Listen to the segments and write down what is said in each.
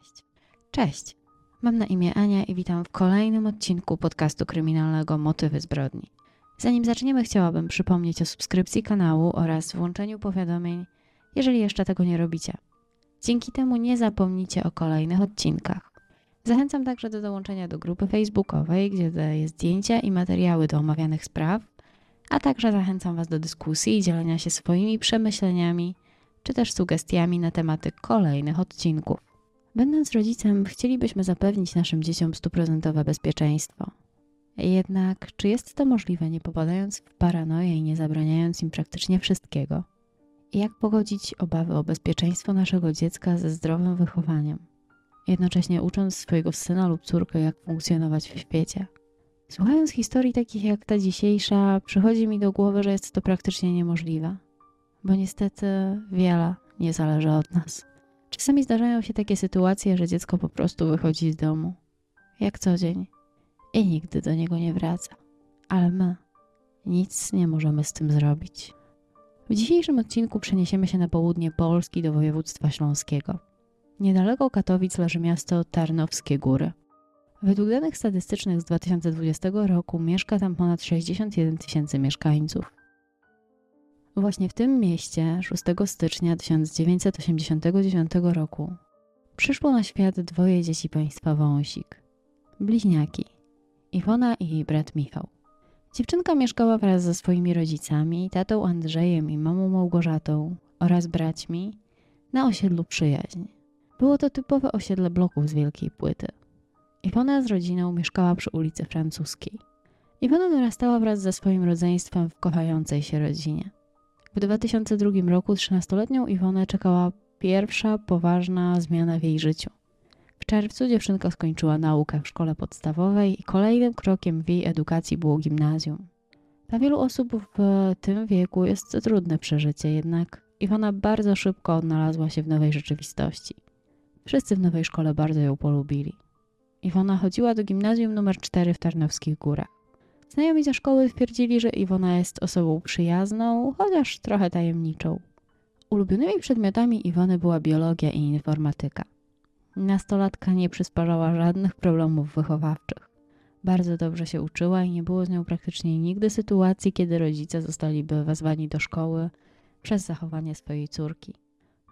Cześć. Cześć. Mam na imię Ania i witam w kolejnym odcinku podcastu kryminalnego Motywy zbrodni. Zanim zaczniemy, chciałabym przypomnieć o subskrypcji kanału oraz włączeniu powiadomień, jeżeli jeszcze tego nie robicie. Dzięki temu nie zapomnicie o kolejnych odcinkach. Zachęcam także do dołączenia do grupy facebookowej, gdzie daję zdjęcia i materiały do omawianych spraw, a także zachęcam Was do dyskusji i dzielenia się swoimi przemyśleniami czy też sugestiami na tematy kolejnych odcinków. Będąc rodzicem, chcielibyśmy zapewnić naszym dzieciom stuprocentowe bezpieczeństwo. Jednak, czy jest to możliwe, nie popadając w paranoję i nie zabraniając im praktycznie wszystkiego? Jak pogodzić obawy o bezpieczeństwo naszego dziecka ze zdrowym wychowaniem, jednocześnie ucząc swojego syna lub córkę, jak funkcjonować w świecie? Słuchając historii takich jak ta dzisiejsza, przychodzi mi do głowy, że jest to praktycznie niemożliwe, bo niestety wiele nie zależy od nas. Czasami zdarzają się takie sytuacje, że dziecko po prostu wychodzi z domu, jak co dzień, i nigdy do niego nie wraca. Ale my nic nie możemy z tym zrobić. W dzisiejszym odcinku przeniesiemy się na południe Polski do województwa śląskiego. Niedaleko Katowic leży miasto Tarnowskie Góry. Według danych statystycznych z 2020 roku mieszka tam ponad 61 tysięcy mieszkańców. Właśnie w tym mieście 6 stycznia 1989 roku przyszło na świat dwoje dzieci państwa Wąsik. Bliźniaki. Iwona i jej brat Michał. Dziewczynka mieszkała wraz ze swoimi rodzicami, tatą Andrzejem i mamą Małgorzatą oraz braćmi na osiedlu Przyjaźń. Było to typowe osiedle bloków z wielkiej płyty. Iwona z rodziną mieszkała przy ulicy Francuskiej. Iwona dorastała wraz ze swoim rodzeństwem w kochającej się rodzinie. W 2002 roku 13-letnią Iwonę czekała pierwsza poważna zmiana w jej życiu. W czerwcu dziewczynka skończyła naukę w szkole podstawowej i kolejnym krokiem w jej edukacji było gimnazjum. Dla wielu osób w tym wieku jest to trudne przeżycie, jednak Iwona bardzo szybko odnalazła się w nowej rzeczywistości. Wszyscy w nowej szkole bardzo ją polubili. Iwona chodziła do gimnazjum numer 4 w Tarnowskich Górach. Znajomi ze szkoły twierdzili, że Iwona jest osobą przyjazną, chociaż trochę tajemniczą. Ulubionymi przedmiotami Iwony była biologia i informatyka. Nastolatka nie przysparzała żadnych problemów wychowawczych. Bardzo dobrze się uczyła i nie było z nią praktycznie nigdy sytuacji, kiedy rodzice zostaliby wezwani do szkoły przez zachowanie swojej córki.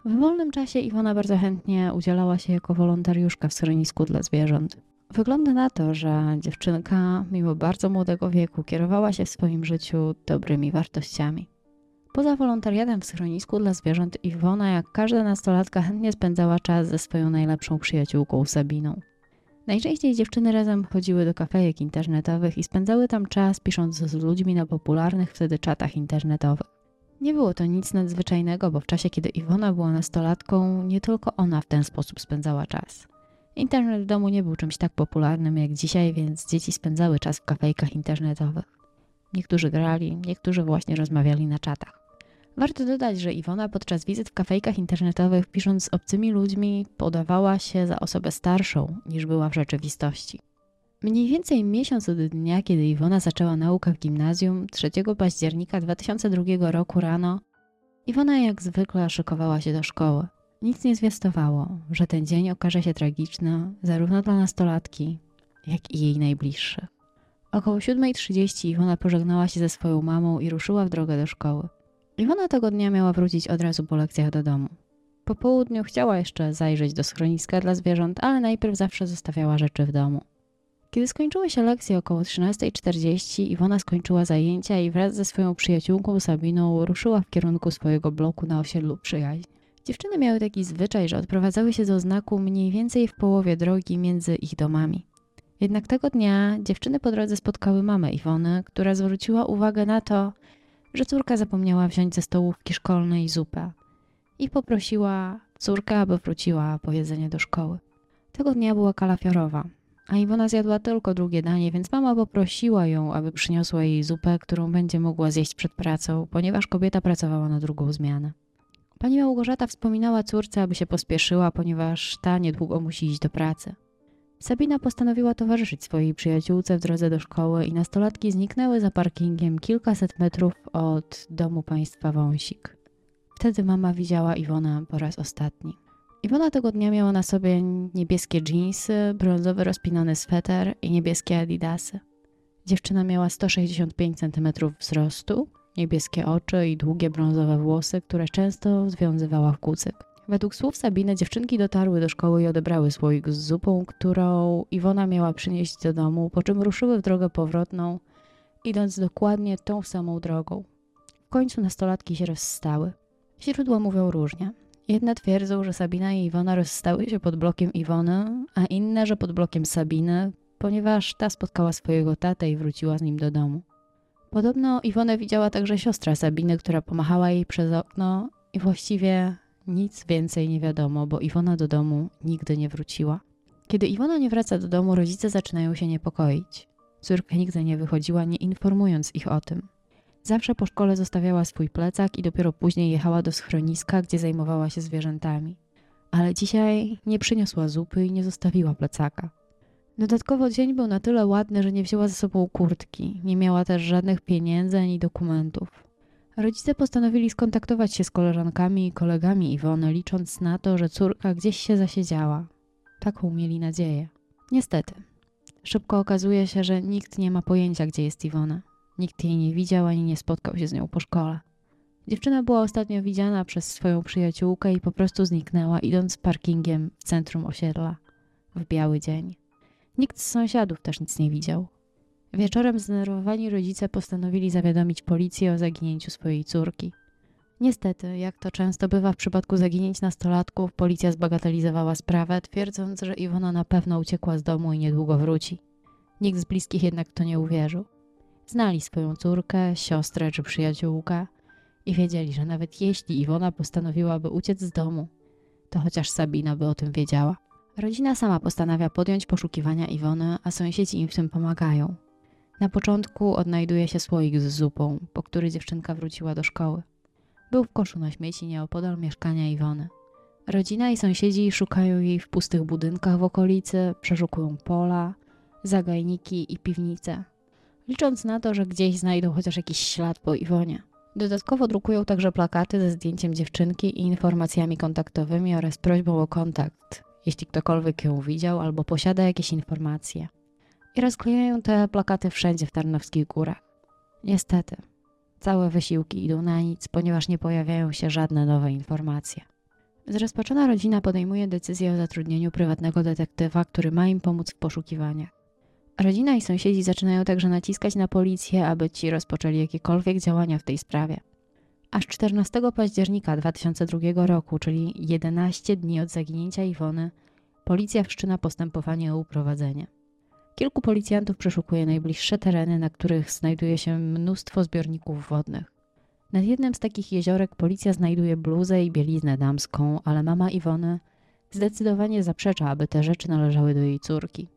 W wolnym czasie Iwona bardzo chętnie udzielała się jako wolontariuszka w schronisku dla zwierząt. Wygląda na to, że dziewczynka, mimo bardzo młodego wieku, kierowała się w swoim życiu dobrymi wartościami. Poza wolontariatem w schronisku dla zwierząt, Iwona, jak każda nastolatka, chętnie spędzała czas ze swoją najlepszą przyjaciółką Sabiną. Najczęściej dziewczyny razem chodziły do kafejek internetowych i spędzały tam czas pisząc z ludźmi na popularnych wtedy czatach internetowych. Nie było to nic nadzwyczajnego, bo w czasie, kiedy Iwona była nastolatką, nie tylko ona w ten sposób spędzała czas. Internet w domu nie był czymś tak popularnym jak dzisiaj, więc dzieci spędzały czas w kafejkach internetowych. Niektórzy grali, niektórzy właśnie rozmawiali na czatach. Warto dodać, że Iwona podczas wizyt w kafejkach internetowych, pisząc z obcymi ludźmi, podawała się za osobę starszą niż była w rzeczywistości. Mniej więcej miesiąc od dnia, kiedy Iwona zaczęła naukę w gimnazjum, 3 października 2002 roku rano, Iwona jak zwykle szykowała się do szkoły. Nic nie zwiastowało, że ten dzień okaże się tragiczny zarówno dla nastolatki, jak i jej najbliższych. Około 7.30 Iwona pożegnała się ze swoją mamą i ruszyła w drogę do szkoły. Iwona tego dnia miała wrócić od razu po lekcjach do domu. Po południu chciała jeszcze zajrzeć do schroniska dla zwierząt, ale najpierw zawsze zostawiała rzeczy w domu. Kiedy skończyły się lekcje około 13.40, Iwona skończyła zajęcia i wraz ze swoją przyjaciółką Sabiną ruszyła w kierunku swojego bloku na osiedlu Przyjaźń. Dziewczyny miały taki zwyczaj, że odprowadzały się do znaku mniej więcej w połowie drogi między ich domami. Jednak tego dnia dziewczyny po drodze spotkały mamę Iwony, która zwróciła uwagę na to, że córka zapomniała wziąć ze stołówki szkolnej zupę i poprosiła córkę, aby wróciła po jedzenie do szkoły. Tego dnia była kalafiorowa, a Iwona zjadła tylko drugie danie, więc mama poprosiła ją, aby przyniosła jej zupę, którą będzie mogła zjeść przed pracą, ponieważ kobieta pracowała na drugą zmianę. Pani Małgorzata wspominała córce, aby się pospieszyła, ponieważ ta niedługo musi iść do pracy. Sabina postanowiła towarzyszyć swojej przyjaciółce w drodze do szkoły i nastolatki zniknęły za parkingiem kilkaset metrów od domu państwa Wąsik. Wtedy mama widziała Iwonę po raz ostatni. Iwona tego dnia miała na sobie niebieskie dżinsy, brązowy rozpinany sweter i niebieskie adidasy. Dziewczyna miała 165 cm wzrostu, niebieskie oczy i długie brązowe włosy, które często związywała w kucyk. Według słów Sabiny dziewczynki dotarły do szkoły i odebrały słoik z zupą, którą Iwona miała przynieść do domu, po czym ruszyły w drogę powrotną, idąc dokładnie tą samą drogą. W końcu nastolatki się rozstały. Źródła mówią różnie. Jedne twierdzą, że Sabina i Iwona rozstały się pod blokiem Iwony, a inne, że pod blokiem Sabiny, ponieważ ta spotkała swojego tatę i wróciła z nim do domu. Podobno Iwonę widziała także siostra Sabiny, która pomachała jej przez okno i właściwie nic więcej nie wiadomo, bo Iwona do domu nigdy nie wróciła. Kiedy Iwona nie wraca do domu, rodzice zaczynają się niepokoić. Córka nigdy nie wychodziła, nie informując ich o tym. Zawsze po szkole zostawiała swój plecak i dopiero później jechała do schroniska, gdzie zajmowała się zwierzętami. Ale dzisiaj nie przyniosła zupy i nie zostawiła plecaka. Dodatkowo dzień był na tyle ładny, że nie wzięła ze sobą kurtki, nie miała też żadnych pieniędzy ani dokumentów. Rodzice postanowili skontaktować się z koleżankami i kolegami Iwony, licząc na to, że córka gdzieś się zasiedziała. Taką mieli nadzieję. Niestety. Szybko okazuje się, że nikt nie ma pojęcia, gdzie jest Iwona. Nikt jej nie widział ani nie spotkał się z nią po szkole. Dziewczyna była ostatnio widziana przez swoją przyjaciółkę i po prostu zniknęła, idąc parkingiem w centrum osiedla w biały dzień. Nikt z sąsiadów też nic nie widział. Wieczorem zdenerwowani rodzice postanowili zawiadomić policję o zaginięciu swojej córki. Niestety, jak to często bywa w przypadku zaginięć nastolatków, policja zbagatelizowała sprawę, twierdząc, że Iwona na pewno uciekła z domu i niedługo wróci. Nikt z bliskich jednak w to nie uwierzył. Znali swoją córkę, siostrę czy przyjaciółkę i wiedzieli, że nawet jeśli Iwona postanowiłaby uciec z domu, to chociaż Sabina by o tym wiedziała. Rodzina sama postanawia podjąć poszukiwania Iwony, a sąsiedzi im w tym pomagają. Na początku odnajduje się słoik z zupą, po który dziewczynka wróciła do szkoły. Był w koszu na śmieci nieopodal mieszkania Iwony. Rodzina i sąsiedzi szukają jej w pustych budynkach w okolicy, przeszukują pola, zagajniki i piwnice, licząc na to, że gdzieś znajdą chociaż jakiś ślad po Iwonie. Dodatkowo drukują także plakaty ze zdjęciem dziewczynki i informacjami kontaktowymi oraz prośbą o kontakt, jeśli ktokolwiek ją widział albo posiada jakieś informacje. I rozklejają te plakaty wszędzie w Tarnowskich Górach. Niestety, całe wysiłki idą na nic, ponieważ nie pojawiają się żadne nowe informacje. Zrozpaczona rodzina podejmuje decyzję o zatrudnieniu prywatnego detektywa, który ma im pomóc w poszukiwaniach. Rodzina i sąsiedzi zaczynają także naciskać na policję, aby ci rozpoczęli jakiekolwiek działania w tej sprawie. Aż 14 października 2002 roku, czyli 11 dni od zaginięcia Iwony, policja wszczyna postępowanie o uprowadzenie. Kilku policjantów przeszukuje najbliższe tereny, na których znajduje się mnóstwo zbiorników wodnych. Nad jednym z takich jeziorek policja znajduje bluzę i bieliznę damską, ale mama Iwony zdecydowanie zaprzecza, aby te rzeczy należały do jej córki.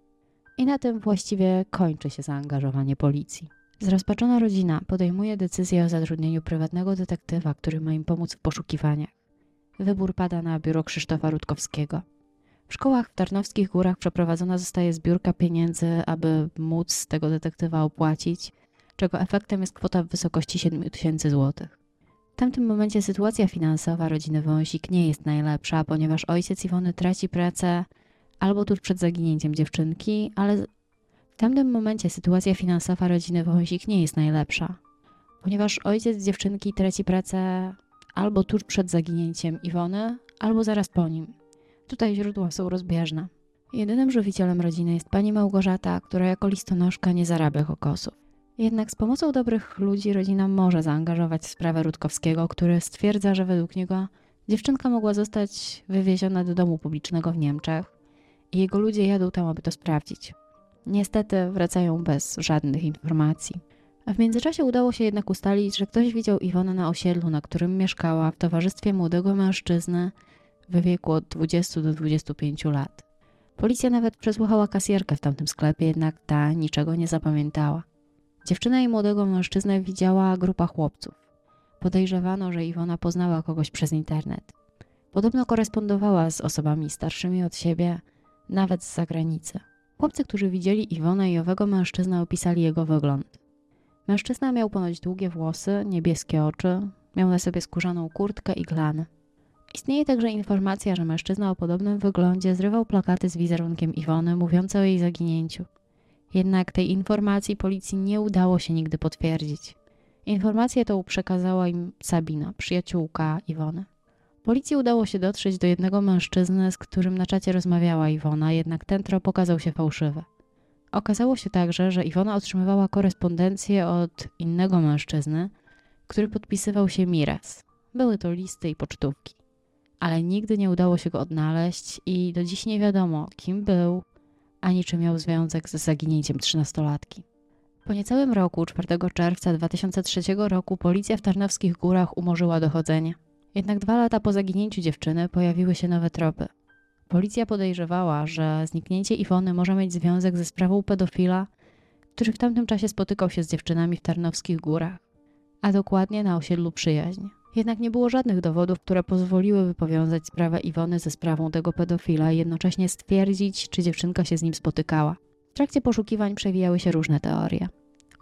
I na tym właściwie kończy się zaangażowanie policji. Zrozpaczona rodzina podejmuje decyzję o zatrudnieniu prywatnego detektywa, który ma im pomóc w poszukiwaniach. Wybór pada na biuro Krzysztofa Rutkowskiego. W szkołach w Tarnowskich Górach przeprowadzona zostaje zbiórka pieniędzy, aby móc tego detektywa opłacić, czego efektem jest kwota w wysokości 7 tysięcy złotych. W tamtym momencie sytuacja finansowa rodziny Wąsik nie jest najlepsza, ponieważ ojciec Iwony traci pracę albo tuż przed zaginięciem dziewczynki, ale tamtym momencie sytuacja finansowa rodziny Wąsik nie jest najlepsza, ponieważ ojciec dziewczynki traci pracę albo tuż przed zaginięciem Iwony, albo zaraz po nim. Tutaj źródła są rozbieżne. Jedynym żywicielem rodziny jest pani Małgorzata, która jako listonoszka nie zarabia kokosów. Jednak z pomocą dobrych ludzi rodzina może zaangażować w sprawę Rutkowskiego, który stwierdza, że według niego dziewczynka mogła zostać wywieziona do domu publicznego w Niemczech i jego ludzie jadą tam, aby to sprawdzić. Niestety wracają bez żadnych informacji. A w międzyczasie udało się jednak ustalić, że ktoś widział Iwonę na osiedlu, na którym mieszkała w towarzystwie młodego mężczyzny w wieku od 20 do 25 lat. Policja nawet przesłuchała kasjerkę w tamtym sklepie, jednak ta niczego nie zapamiętała. Dziewczyna i młodego mężczyznę widziała grupa chłopców. Podejrzewano, że Iwona poznała kogoś przez internet. Podobno korespondowała z osobami starszymi od siebie, nawet z zagranicy. Chłopcy, którzy widzieli Iwonę i owego mężczyznę, opisali jego wygląd. Mężczyzna miał ponoć długie włosy, niebieskie oczy, miał na sobie skórzaną kurtkę i glany. Istnieje także informacja, że mężczyzna o podobnym wyglądzie zrywał plakaty z wizerunkiem Iwony mówiące o jej zaginięciu. Jednak tej informacji policji nie udało się nigdy potwierdzić. Informację tą przekazała im Sabina, przyjaciółka Iwony. Policji udało się dotrzeć do jednego mężczyzny, z którym na czacie rozmawiała Iwona, jednak ten trop okazał się fałszywy. Okazało się także, że Iwona otrzymywała korespondencję od innego mężczyzny, który podpisywał się Mires. Były to listy i pocztówki. Ale nigdy nie udało się go odnaleźć i do dziś nie wiadomo, kim był, ani czy miał związek z zaginięciem trzynastolatki. Po niecałym roku, 4 czerwca 2003 roku, policja w Tarnowskich Górach umorzyła dochodzenie. Jednak dwa lata po zaginięciu dziewczyny pojawiły się nowe tropy. Policja podejrzewała, że zniknięcie Iwony może mieć związek ze sprawą pedofila, który w tamtym czasie spotykał się z dziewczynami w Tarnowskich Górach, a dokładnie na osiedlu Przyjaźń. Jednak nie było żadnych dowodów, które pozwoliłyby powiązać sprawę Iwony ze sprawą tego pedofila i jednocześnie stwierdzić, czy dziewczynka się z nim spotykała. W trakcie poszukiwań przewijały się różne teorie.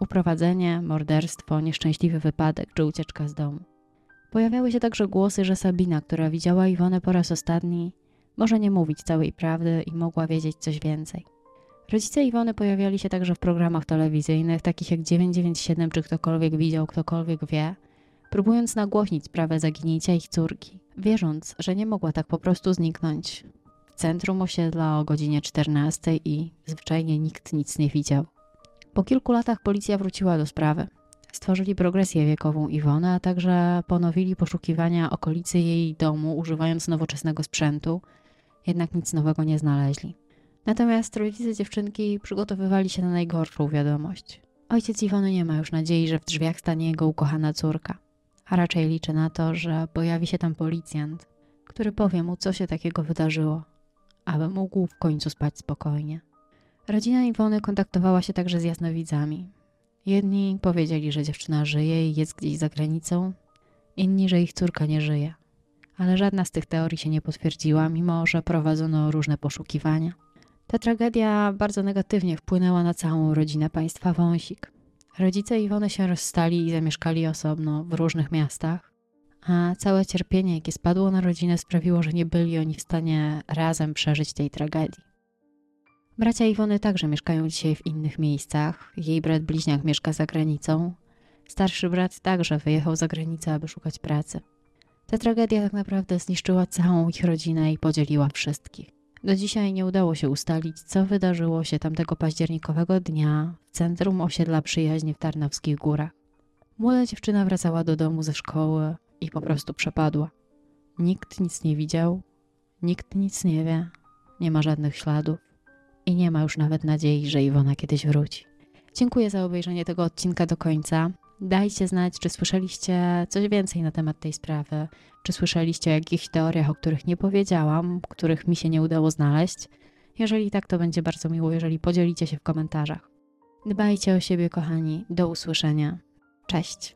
Uprowadzenie, morderstwo, nieszczęśliwy wypadek czy ucieczka z domu. Pojawiały się także głosy, że Sabina, która widziała Iwonę po raz ostatni, może nie mówić całej prawdy i mogła wiedzieć coś więcej. Rodzice Iwony pojawiali się także w programach telewizyjnych, takich jak 997 czy ktokolwiek widział, ktokolwiek wie, próbując nagłośnić sprawę zaginięcia ich córki, wierząc, że nie mogła tak po prostu zniknąć. W centrum osiedla o godzinie 14 i zwyczajnie nikt nic nie widział. Po kilku latach policja wróciła do sprawy. Stworzyli progresję wiekową Iwony, a także ponowili poszukiwania okolicy jej domu, używając nowoczesnego sprzętu, jednak nic nowego nie znaleźli. Natomiast rodzice dziewczynki przygotowywali się na najgorszą wiadomość. Ojciec Iwony nie ma już nadziei, że w drzwiach stanie jego ukochana córka, a raczej liczy na to, że pojawi się tam policjant, który powie mu, co się takiego wydarzyło, aby mógł w końcu spać spokojnie. Rodzina Iwony kontaktowała się także z jasnowidzami. Jedni powiedzieli, że dziewczyna żyje i jest gdzieś za granicą, inni, że ich córka nie żyje. Ale żadna z tych teorii się nie potwierdziła, mimo że prowadzono różne poszukiwania. Ta tragedia bardzo negatywnie wpłynęła na całą rodzinę państwa Wąsik. Rodzice Iwony się rozstali i zamieszkali osobno w różnych miastach, a całe cierpienie, jakie spadło na rodzinę, sprawiło, że nie byli oni w stanie razem przeżyć tej tragedii. Bracia Iwony także mieszkają dzisiaj w innych miejscach. Jej brat bliźniak mieszka za granicą. Starszy brat także wyjechał za granicę, aby szukać pracy. Ta tragedia tak naprawdę zniszczyła całą ich rodzinę i podzieliła wszystkich. Do dzisiaj nie udało się ustalić, co wydarzyło się tamtego październikowego dnia w centrum osiedla przyjaźni w Tarnowskich Górach. Młoda dziewczyna wracała do domu ze szkoły i po prostu przepadła. Nikt nic nie widział, nikt nic nie wie, nie ma żadnych śladów i nie ma już nawet nadziei, że Iwona kiedyś wróci. Dziękuję za obejrzenie tego odcinka do końca. Dajcie znać, czy słyszeliście coś więcej na temat tej sprawy, czy słyszeliście o jakichś teoriach, o których nie powiedziałam, których mi się nie udało znaleźć. Jeżeli tak, to będzie bardzo miło, jeżeli podzielicie się w komentarzach. Dbajcie o siebie, kochani. Do usłyszenia. Cześć.